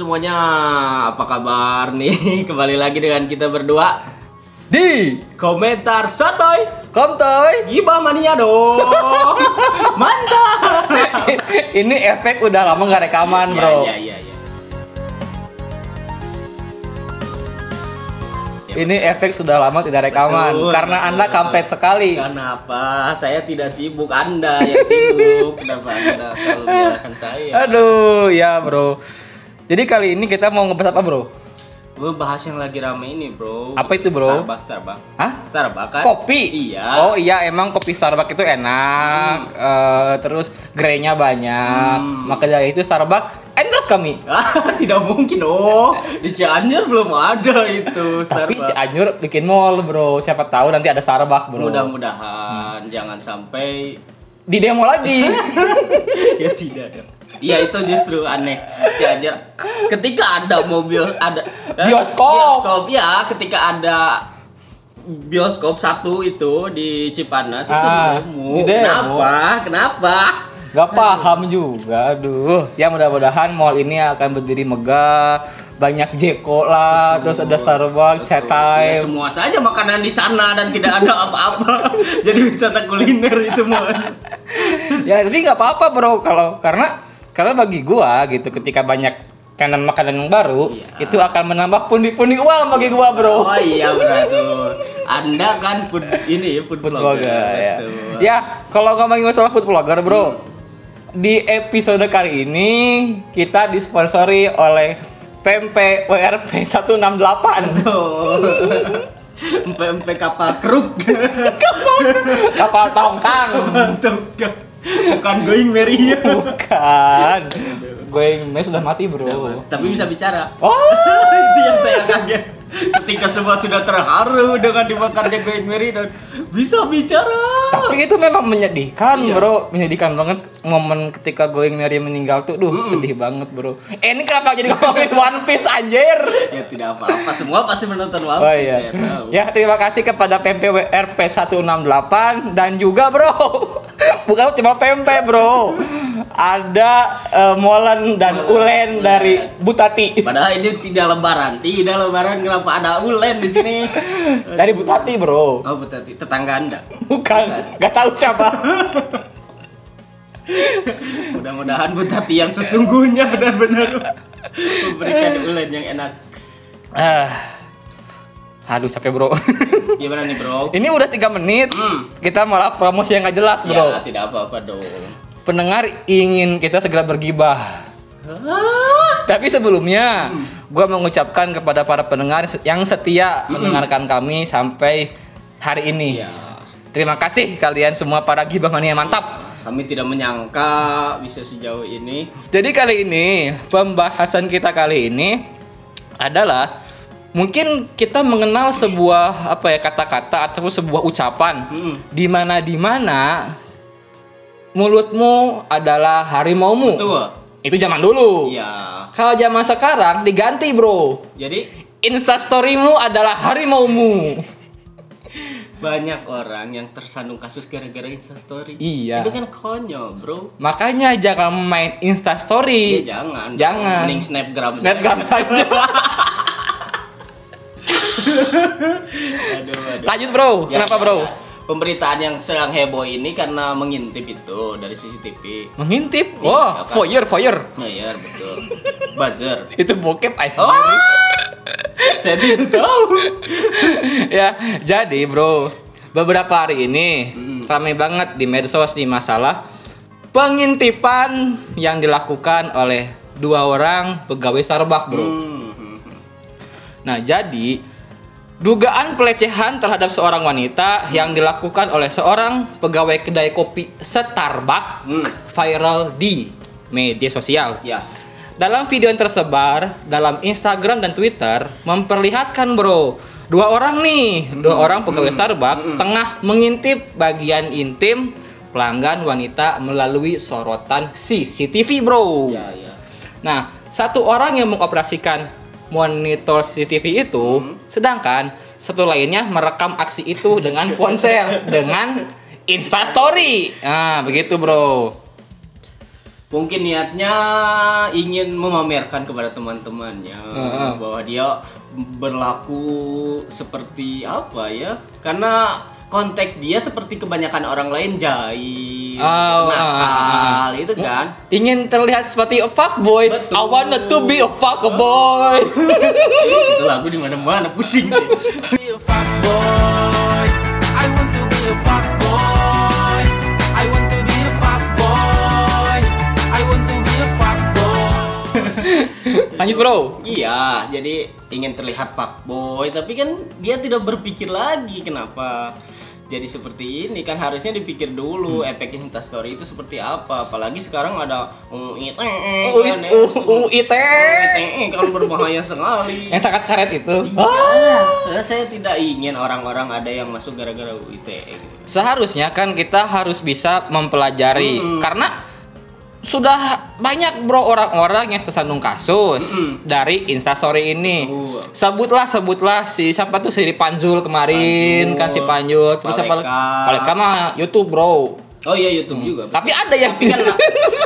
semuanya, apa kabar nih? Kembali lagi dengan kita berdua. Di Komentar Sotoy. Komtoy. Gibah Mania dong. Mantap. Ini efek udah lama nggak rekaman bro. Ya, ya, ya, ya. Ini efek sudah lama tidak rekaman. Betul, Karena betul. anda kampret sekali. Kenapa? Saya tidak sibuk, Anda yang sibuk. Kenapa Anda selalu menyalahkan saya? Aduh ya bro Jadi kali ini kita mau ngebahas apa bro? Gue bahas yang lagi rame ini bro Apa itu, bro? Starbucks, Starbucks Hah? Starbucks kan? Kopi? Iya Oh iya emang kopi Starbucks itu enak Eh, Terus greynya banyak Hmm. Maka dari itu Starbucks endorse kami Ah, tidak mungkin oh di Cianjur belum ada itu Tapi. Cianjur bikin mall bro Siapa tahu nanti ada Starbucks bro Mudah-mudahan jangan sampai Di demo lagi ya tidak dong. Iya itu justru aneh Cianjur. Ketika ada mobil ada eh, Bioskop. bioskop ya ketika ada bioskop satu itu di Cipanas itu Ah, di demo. di demo. Kenapa? Kenapa? Gak paham juga, aduh. Ya mudah-mudahan mall ini akan berdiri megah, banyak Jeko lah, terus ada Starbucks, chat Ya, time. semua saja makanan di sana dan tidak ada apa-apa. Jadi wisata kuliner itu mah. Ya tapi nggak apa-apa bro, kalau karena karena bagi gua gitu, ketika banyak kanan makanan yang baru, Iya. itu akan menambah pundi-pundi uang bagi gua bro. Oh iya benar tuh. Anda kan food ini food, Food blogger. blogger ya. Betul. Ya, kalau ngomongin masalah food blogger bro, di episode kali ini kita disponsori oleh PMP WRP 168 Tuh. Kapal keruk. kapal tongkang. Tuh, Bukan going merry Bukan. Going May sudah mati, Bro. Tapi bisa bicara. Oh, itu yang saya kaget. Ketika semua sudah terharu dengan dimakannya going merry dan bisa bicara. tapi itu memang menyedihkan, Iya. Bro. Menyedihkan banget momen ketika Going Mary meninggal tuh. Duh, sedih banget, Bro. Eh, ini kenapa jadi ngomongin One Piece anjir? Ya tidak apa-apa, semua pasti menonton One Oh Piece, iya. saya tahu. Ya, terima kasih kepada PMPWRP 168 dan juga, Bro. Bukan cuma PMP, Bro. Ada eh, Molen dan Ulen dari Butati. Padahal ini tidak lebaran, tidak lebaran kenapa ada ulen di sini? Dari Butati, Bro. Oh, berarti tetangga Anda. Bukan, nggak tahu siapa. Mudah-mudahan Butati yang sesungguhnya benar-benar memberikan ulen yang enak. Ah. Aduh, capek, Bro. Gimana nih, Bro? Ini udah tiga menit. Hmm. Kita malah promosi yang nggak jelas, Bro. Ya, tidak apa-apa dong. Pendengar ingin kita segera bergibah. Ah, Tapi sebelumnya, Hmm. gua mengucapkan kepada para pendengar yang setia mendengarkan kami sampai hari ini. Iya. Terima kasih kalian semua para gibah mania mantap. Kami tidak menyangka bisa sejauh ini. Jadi kali ini pembahasan kita kali ini adalah mungkin kita mengenal sebuah apa ya kata-kata atau sebuah ucapan Hmm. di mana di mana mulutmu adalah harimaumu. Betul. Itu zaman dulu. Iya. Kalau zaman sekarang diganti, Bro. Jadi Instastorymu adalah harimaumu. banyak orang yang tersandung kasus gara-gara Instastory. Iya. Itu kan konyol, Bro. Makanya jangan main Ya Instastory. jangan. Jangan. Mending snapgram. Snapgram saja. aduh, aduh. Lanjut, Bro. Ya, Kenapa, ya, Bro? ya. Pemberitaan yang sedang heboh ini karena mengintip itu dari CCTV. Mengintip. Iya, Oh, kan. voyeur, voyeur. Nah, ya betul. Buzzer. Itu bokep aja. Oh, tidak tahu. ya, jadi bro, beberapa hari ini Hmm. ramai banget di medsos di masalah pengintipan yang dilakukan oleh dua orang pegawai Starbucks, bro. Hmm, hmm, hmm. Nah, jadi dugaan pelecehan terhadap seorang wanita yang dilakukan oleh seorang pegawai kedai kopi Starbucks Hmm. viral di media sosial. Ya. Dalam video yang tersebar dalam Instagram dan Twitter memperlihatkan bro dua orang nih dua orang pegawai Starbucks tengah mengintip bagian intim pelanggan wanita melalui sorotan CCTV bro. Ya, ya. Nah satu orang yang mengoperasikan monitor CCTV itu sedangkan satu lainnya merekam aksi itu dengan ponsel dengan Instastory. Nah begitu bro. mungkin niatnya ingin memamerkan kepada teman-temannya Heeh. bahwa dia berlaku seperti apa ya karena konteks dia seperti kebanyakan orang lain jahil Oh, itu kan Ingin terlihat seperti a fuckboy. Betul. I wanna to be a fuckboy. itu lagu di mana-mana pusing deh. be a fuckboy. I want to be a fuckboy. I want to be a fuckboy. I want to be a fuckboy. Lanjut bro. Iya, jadi ingin terlihat fuckboy, tapi kan dia tidak berpikir lagi kenapa jadi seperti ini kan harusnya dipikir dulu efek instastory itu seperti apa apalagi sekarang ada UIT kan ya. UIT. Kan berbahaya sekali Yang sangat karet itu. Ah, saya tidak ingin orang-orang ada yang masuk gara-gara UIT gitu. Seharusnya kan kita harus bisa mempelajari Mm-mm. karena sudah banyak bro orang-orang yang tersandung kasus Mm-mm. dari Instastory ini. Oh. Sebutlah sebutlah si siapa tuh si Panjul kemarin Panjul. kan si Panjul terus siapa. Paleka mah YouTube bro. Oh iya YouTube juga. Tapi ada yang kan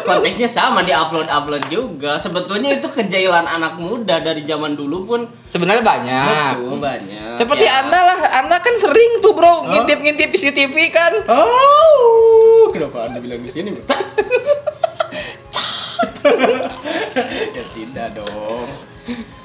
konteksnya sama di upload upload juga. Sebetulnya itu kejailan anak muda dari zaman dulu pun sebenarnya banyak. betul banyak. Seperti Ya. anda lah, anda kan sering tuh bro ngintip-ngintip CCTV kan. Oh, kenapa anda bilang di sini? tidak dong.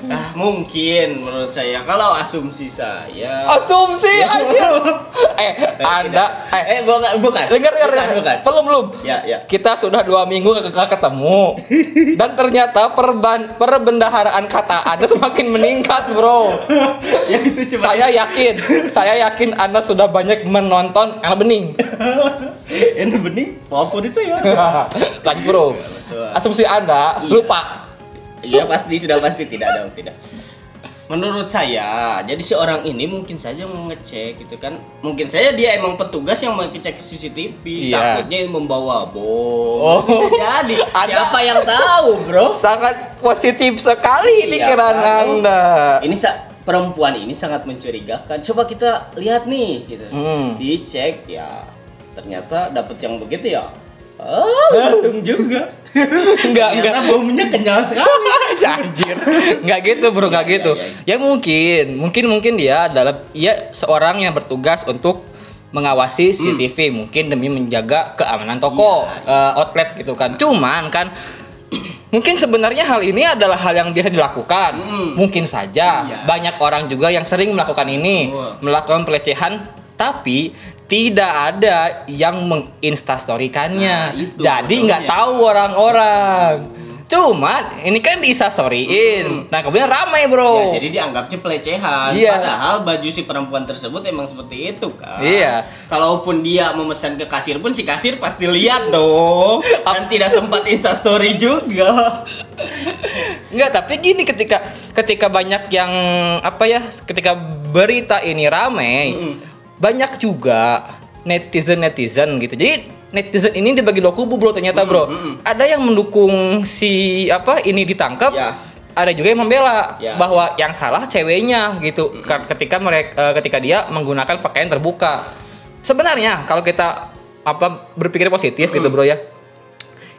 Ah, mungkin menurut saya kalau asumsi saya Asumsi aja. eh, anda eh eh bukan bukan dengar dengar bukan, dengar. bukan. Belum belum. ya ya Kita sudah dua minggu gak ketemu dan ternyata perban perbendaharaan kata Anda semakin meningkat, bro. ya itu cuma Saya yakin, saya yakin Anda sudah banyak menonton Anak Bening. ini bening favorit saya Lanjut, bro. Asumsi Anda Iya. lupa. Iya pasti sudah pasti tidak dong tidak. Menurut saya, jadi seorang ini mungkin saja mau ngecek gitu kan. Mungkin saja dia emang petugas yang mau ngecek CCTV, Iya. takutnya membawa bom. Oh. Bisa jadi. Ada- Siapa yang tahu, Bro? Sangat positif sekali Iya, pikiran kan? Anda. Ini sa- perempuan ini sangat mencurigakan. Coba kita lihat nih gitu. Hmm. Dicek ya. Ternyata dapat yang begitu ya. Ah, untung juga. Enggak, enggak. Ternyata baunya kenyal sekali. Anjir. Enggak gitu, Bro, enggak Iya, gitu. iya, Ya mungkin, mungkin mungkin dia adalah ia seorang yang bertugas untuk mengawasi CCTV mungkin demi menjaga keamanan toko, Iya. eh, outlet gitu kan. Cuman kan mungkin sebenarnya hal ini adalah hal yang biasa dilakukan. Mm. Mungkin saja Iya. banyak orang juga yang sering melakukan ini, Betul. melakukan pelecehan tapi tidak ada yang menginstastorikannya. Nah, itu Jadi nggak tahu orang-orang. Cuman ini kan diinstastoryin. Nah, kemudian ramai, Bro. Ya, jadi dianggapnya pelecehan. Iya. Padahal baju si perempuan tersebut emang seperti itu kan. Iya. Kalaupun dia memesan ke kasir pun si kasir pasti lihat dong. Dan tidak sempat instastory juga. Enggak, tapi gini ketika ketika banyak yang apa ya, ketika berita ini ramai, Mm-mm. Banyak juga netizen-netizen gitu. Jadi netizen ini dibagi dua kubu, Bro, ternyata, Bro. Mm-mm. Ada yang mendukung si apa ini ditangkap. Ya. Ada juga yang membela Ya. bahwa yang salah ceweknya gitu Ka- ketika mereka ketika dia menggunakan pakaian terbuka. Sebenarnya kalau kita apa berpikir positif gitu, Bro ya.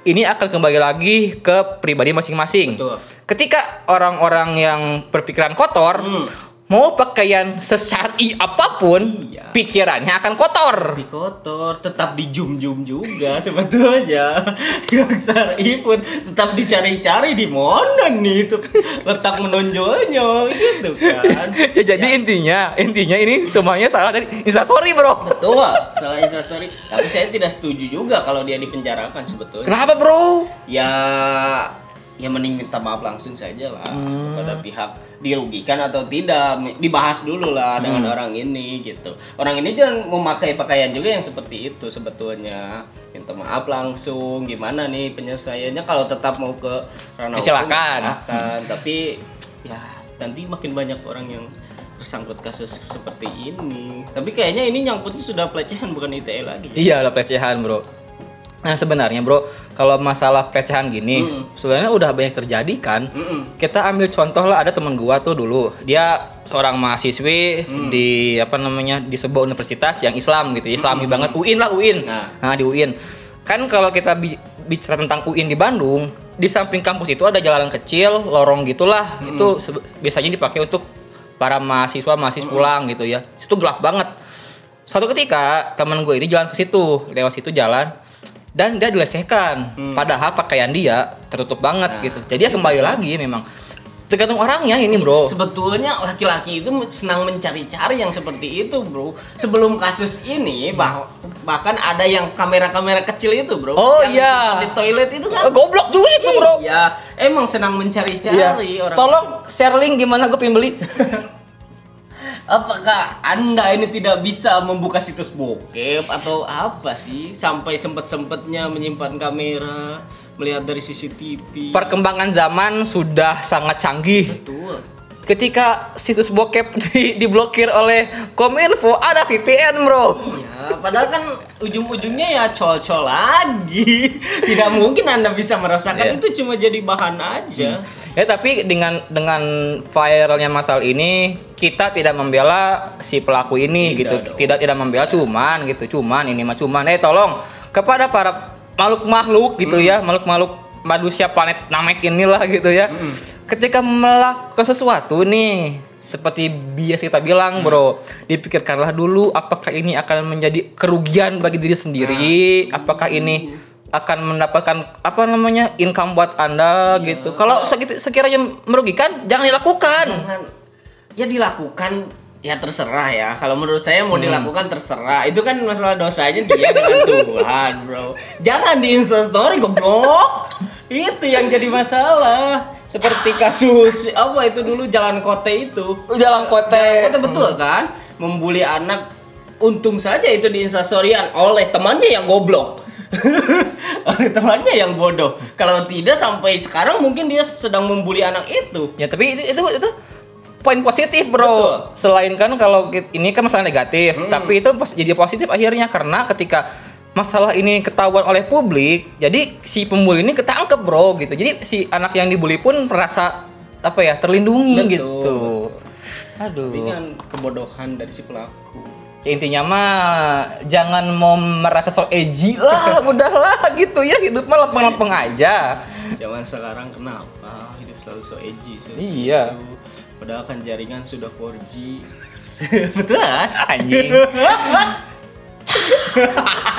Ini akan kembali lagi ke pribadi masing-masing. Ketika orang-orang yang berpikiran kotor Hmm. Mau pakaian sesari apa pun, Iya. pikirannya akan kotor. Di kotor, tetap di jum-jum juga sebetulnya. Yang sari pun tetap dicari-cari di mana nih itu letak menonjolnya gitu kan. ya jadi intinya, intinya ini semuanya salah dari Instastory, Bro. Betul, salah instastory. Tapi saya tidak setuju juga kalau dia dipenjarakan sebetulnya. Kenapa, Bro? ya ya mending minta maaf langsung saja lah kepada pihak dirugikan atau tidak. Dibahas dulu lah dengan orang ini gitu. Orang ini jangan memakai pakaian juga yang seperti itu sebetulnya. Minta maaf langsung gimana nih penyelesaiannya? Kalau tetap mau ke ranah hukum, Silakan. silakan. tapi ya nanti makin banyak orang yang tersangkut kasus seperti ini. Tapi kayaknya ini nyangkutnya sudah pelecehan bukan ITE lagi Iya, lah pelecehan, Bro. Nah, sebenarnya, Bro, kalau masalah pelecehan gini, Hmm. sebenarnya udah banyak terjadi kan. Mm-mm. Kita ambil contoh lah ada temen gua tuh dulu. Dia seorang mahasiswi Hmm. di apa namanya di sebuah universitas yang Islam gitu, Islami banget. UIN lah UIN. Nah. Nah, di UIN. Kan kalau kita bi- bicara tentang UIN di Bandung, di samping kampus itu ada jalan kecil, lorong gitulah. Itu sebe- biasanya dipakai untuk para mahasiswa mahasiswa pulang gitu ya. Situ gelap banget. Suatu ketika teman gue ini jalan ke situ, lewat situ jalan dan dia dilecehkan. Padahal pakaian dia tertutup banget Nah, gitu. Jadi ya kembali lagi memang tergantung orangnya ini, Bro. Sebetulnya laki-laki itu senang mencari-cari yang seperti itu, bro. Sebelum kasus ini, bah- bahkan ada yang kamera-kamera kecil itu, bro. Oh, yang iya. di toilet itu kan. Eh, goblok juga itu, Bro. Ya, emang senang mencari-cari Iya. orang. Tolong share link gimana gue pengen beli. Apakah Anda ini tidak bisa membuka situs bokep atau apa sih? Sampai sempet-sempetnya menyimpan kamera, melihat dari CCTV. Perkembangan zaman sudah sangat canggih. Betul. Ketika situs bokep di, diblokir oleh Kominfo ada VPN, Bro. Ya, padahal kan ujung-ujungnya ya col-col lagi. Tidak mungkin Anda bisa merasakan Iya. itu cuma jadi bahan aja. Ya tapi dengan dengan viralnya masalah ini kita tidak membela si pelaku ini Tidak gitu. dong. Tidak tidak membela cuman gitu. Cuman ini mah cuman eh tolong kepada para makhluk-makhluk gitu ya, makhluk-makhluk manusia planet Namek inilah gitu ya. Ketika melakukan sesuatu nih seperti biasa kita bilang, Bro, dipikirkanlah dulu apakah ini akan menjadi kerugian bagi diri sendiri, apakah ini akan mendapatkan apa namanya income buat anda gitu. Kalau sekiranya merugikan, jangan dilakukan. Jangan ya dilakukan ya terserah ya. Kalau menurut saya mau dilakukan terserah. Itu kan masalah dosanya dia dengan Tuhan, Bro. Jangan di Insta story goblok. Itu yang jadi masalah. Seperti kasus apa itu dulu jalan kote itu. Jalan kote. Kote betul kan? Membuli anak untung saja itu di instastoryan oleh temannya yang goblok. oleh temannya yang bodoh. Kalau tidak sampai sekarang mungkin dia sedang membuli anak itu. Ya tapi itu itu, itu poin positif bro. Betul. Selain kan kalau ini kan masalah negatif, tapi itu jadi positif akhirnya karena ketika masalah ini ketahuan oleh publik, jadi si pembuli ini ketangkep bro gitu. Jadi si anak yang dibully pun merasa apa ya terlindungi Betul, gitu. Aduh. Kan kebodohan dari si pelaku. Ya, intinya mah jangan mau merasa so edgy lah, udahlah gitu ya hidup mah lempeng-lempeng aja. Zaman sekarang kenapa hidup selalu so edgy? so Iya. gitu. Padahal kan jaringan sudah 4G. Betul kan? Anjing.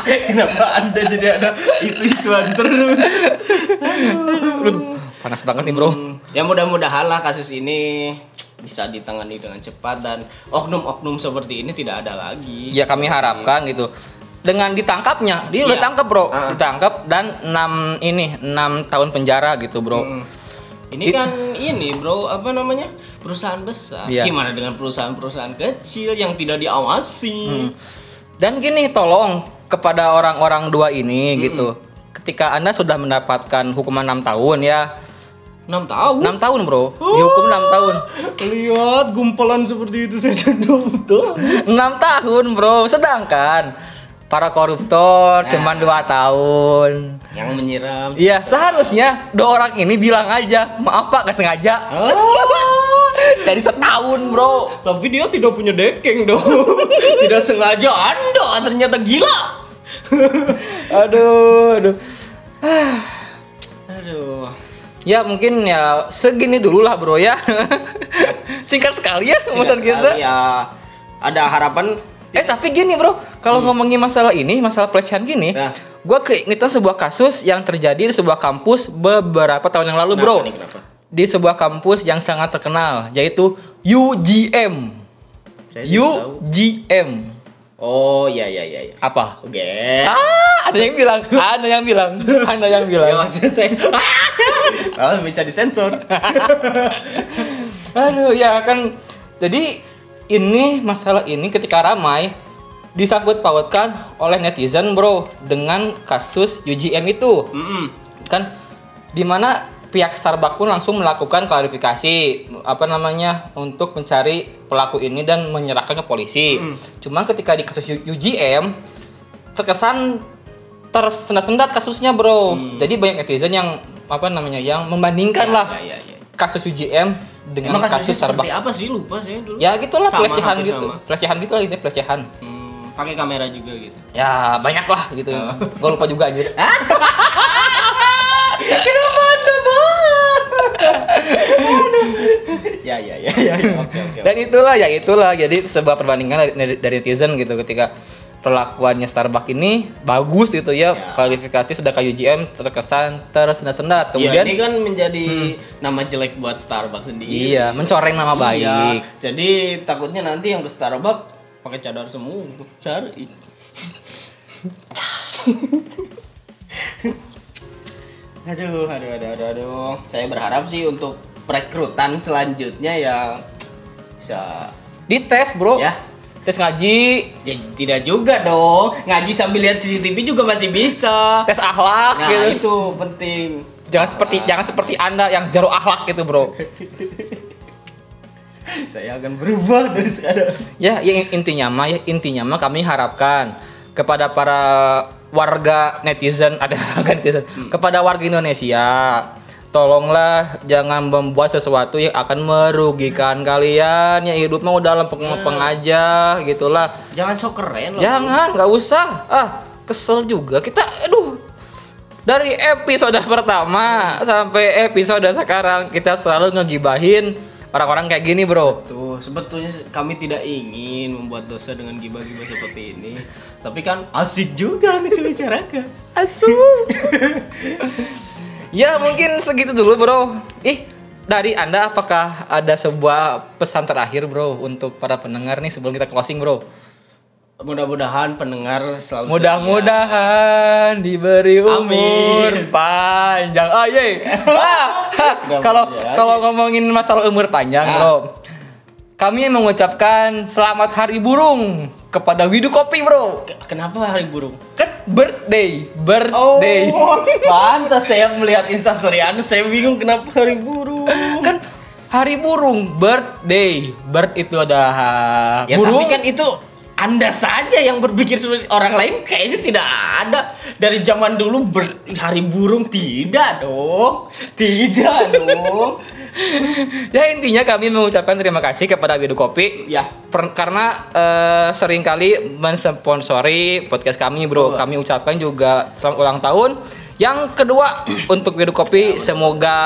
Kenapa anda jadi ada itu-ituan terus? Panas banget nih bro. Hmm, ya mudah-mudahan lah kasus ini bisa ditangani dengan cepat dan oknum-oknum seperti ini tidak ada lagi. Ya kami harapkan gitu. Dengan ditangkapnya, dia udah Iya. tangkap bro, Ah. ditangkap dan 6 ini 6 tahun penjara gitu bro. Mm. Ini kan ini bro apa namanya perusahaan besar. Iya. Gimana dengan perusahaan-perusahaan kecil yang tidak diawasi? Hmm. Dan gini tolong kepada orang-orang dua ini gitu. Ketika anda sudah mendapatkan hukuman 6 tahun ya, 6 tahun. 6 tahun bro, dihukum 6 tahun. Lihat gumpalan seperti itu saja betul. 6 tahun bro, sedangkan para koruptor cuman 2 tahun. Yang menyiram. Iya, seharusnya dua orang ini bilang aja, maaf pak, gak sengaja. Oh. Jadi setahun bro. Tapi dia tidak punya dekeng dong. tidak sengaja Anda ternyata gila. Aduh, aduh. Aduh. Ya mungkin ya segini dulu lah bro ya. Singkat sekali ya pesan kita. Ya ada harapan Eh tapi gini bro, kalau ngomongin masalah ini, masalah pelecehan gini, Nah. gue keingetan sebuah kasus yang terjadi di sebuah kampus beberapa tahun yang lalu bro. Kenapa nih, kenapa? Di sebuah kampus yang sangat terkenal, yaitu UGM. Saya. UGM. Oh iya iya iya. iya. Apa? Oke. Ah, ada yang bilang, ada yang bilang, ada yang Ya bilang. maksud saya. oh bisa disensor. Aduh, ya kan. Jadi ini masalah ini ketika ramai disangkut pautkan oleh netizen, bro, dengan kasus UGM itu. Mm-mm. Kan di mana pihak Starbucks pun langsung melakukan klarifikasi apa namanya untuk mencari pelaku ini dan menyerahkan ke polisi. Cuma ketika di kasus UGM terkesan tersendat-sendat kasusnya, bro. Jadi banyak netizen yang apa namanya yang membandingkan Ya, lah ya, ya, ya. kasus UGM dengan Emang kasus Starbucks. apa sih lupa saya dulu. Ya gitulah Sama, pelecehan gitu. sama. Pelecehan gitu lah ini pelecehan. Hmm, pakai kamera juga gitu. Ya banyak lah gitu. Gue lupa juga anjir. Ya ya ya ya. ya. Oke oke. Dan itulah ya itulah jadi sebuah perbandingan dari, dari netizen gitu ketika perlakuannya Starbucks ini bagus gitu ya, Ya. kualifikasi sedangkan UGM terkesan tersendat-sendat. Kemudian Kemudian ini kan menjadi nama jelek buat Starbucks sendiri. iya mencoreng nama Iya. baik. Jadi takutnya nanti yang ke Starbucks pakai cadar semua cari. aduh, aduh, aduh, aduh, aduh. Saya berharap sih untuk perekrutan selanjutnya ya bisa Dites, Bro. ya Tes ngaji, Ya, tidak juga dong. Ngaji sambil lihat CCTV juga masih bisa. tes akhlak Nah, gitu. itu penting. Jangan seperti jangan seperti Anda yang zero akhlak gitu, Bro. Saya akan berubah dari sekarang. Ya, ya intinya mah ya intinya mah kami harapkan kepada para warga netizen ada warga netizen kepada warga Indonesia tolonglah jangan membuat sesuatu yang akan merugikan kalian ya hidup mah udah lempeng-lempeng aja gitulah Jangan sok keren loh. jangan nggak usah ah kesel juga kita aduh dari episode pertama sampai episode sekarang kita selalu ngegibahin orang-orang kayak gini bro Tuh, sebetulnya kami tidak ingin membuat dosa dengan gibah-gibah seperti ini. Tapi kan asik juga nih dibicarakan. Asu. ya mungkin segitu dulu bro. Ih dari anda apakah ada sebuah pesan terakhir bro untuk para pendengar nih sebelum kita closing bro? Mudah-mudahan pendengar selalu Mudah-mudahan diberi umur Amin. panjang. Ah ye. Ah, Kalau kalau ngomongin masalah umur panjang Ah. bro, kami mengucapkan selamat hari burung kepada Widu Kopi bro. Kenapa hari burung? Kan birthday, birthday. Oh, pantas saya melihat instastory Anda, saya bingung kenapa hari burung. kan hari burung birthday bird itu ada Ya burung tapi kan itu anda saja yang berpikir seperti orang lain kayaknya tidak ada dari zaman dulu ber- hari burung tidak dong tidak dong ya intinya kami mengucapkan terima kasih kepada Widu Kopi. Ya. Per- karena eh, sering kali mensponsori podcast kami bro. Betul. kami ucapkan juga selamat ulang tahun. Yang kedua untuk Widu Kopi semoga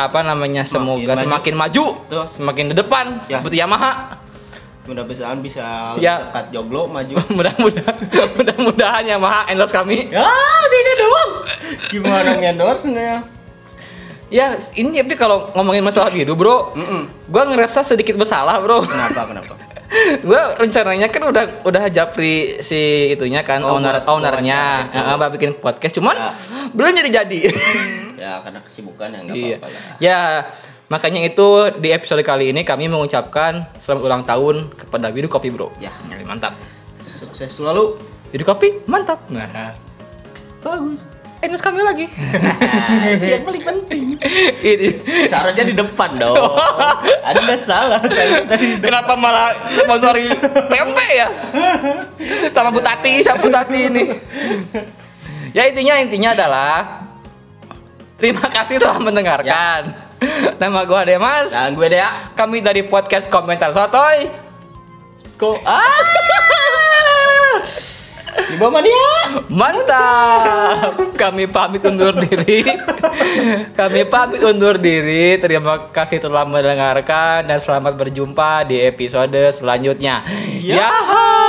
apa namanya semoga maju. semakin maju, Betul. semakin ke depan. Ya. seperti Yamaha. Mudah-mudahan bisa Ya. dekat joglo maju. Mudah-mudahan mudah-mudahan Yamaha endorse kami. Ya tidak dong gimana endorse nya Ya, ini tapi kalau ngomongin masalah gitu, Bro, gua ngerasa sedikit bersalah, Bro. kenapa kenapa gua rencananya kan udah udah japri si itunya kan Oh, owner buat ownernya, wawancara itu. heeh, Mbak bikin podcast, cuman Ya. belum jadi jadi. ya karena kesibukan ya nggak iya. apa-apa lah Ya, makanya itu di episode kali ini kami mengucapkan selamat ulang tahun kepada Widu Kopi, Bro. Ya. mantap. sukses selalu Widu Kopi, mantap. Nah, bagus endorse kami lagi. yang paling penting ini. seharusnya di depan dong anda salah tadi Kenapa malah sponsori tempe ya? Sama Bu Tati, sama Bu Tati ini. Ya intinya intinya adalah terima kasih telah mendengarkan. Nama gua Demas. dan gue deh Kami dari podcast Komentar Sotoy. Kok ah di bawah mania Mantap. Kami pamit undur diri. Kami pamit undur diri. Terima kasih telah mendengarkan dan selamat berjumpa di episode selanjutnya. Yaha.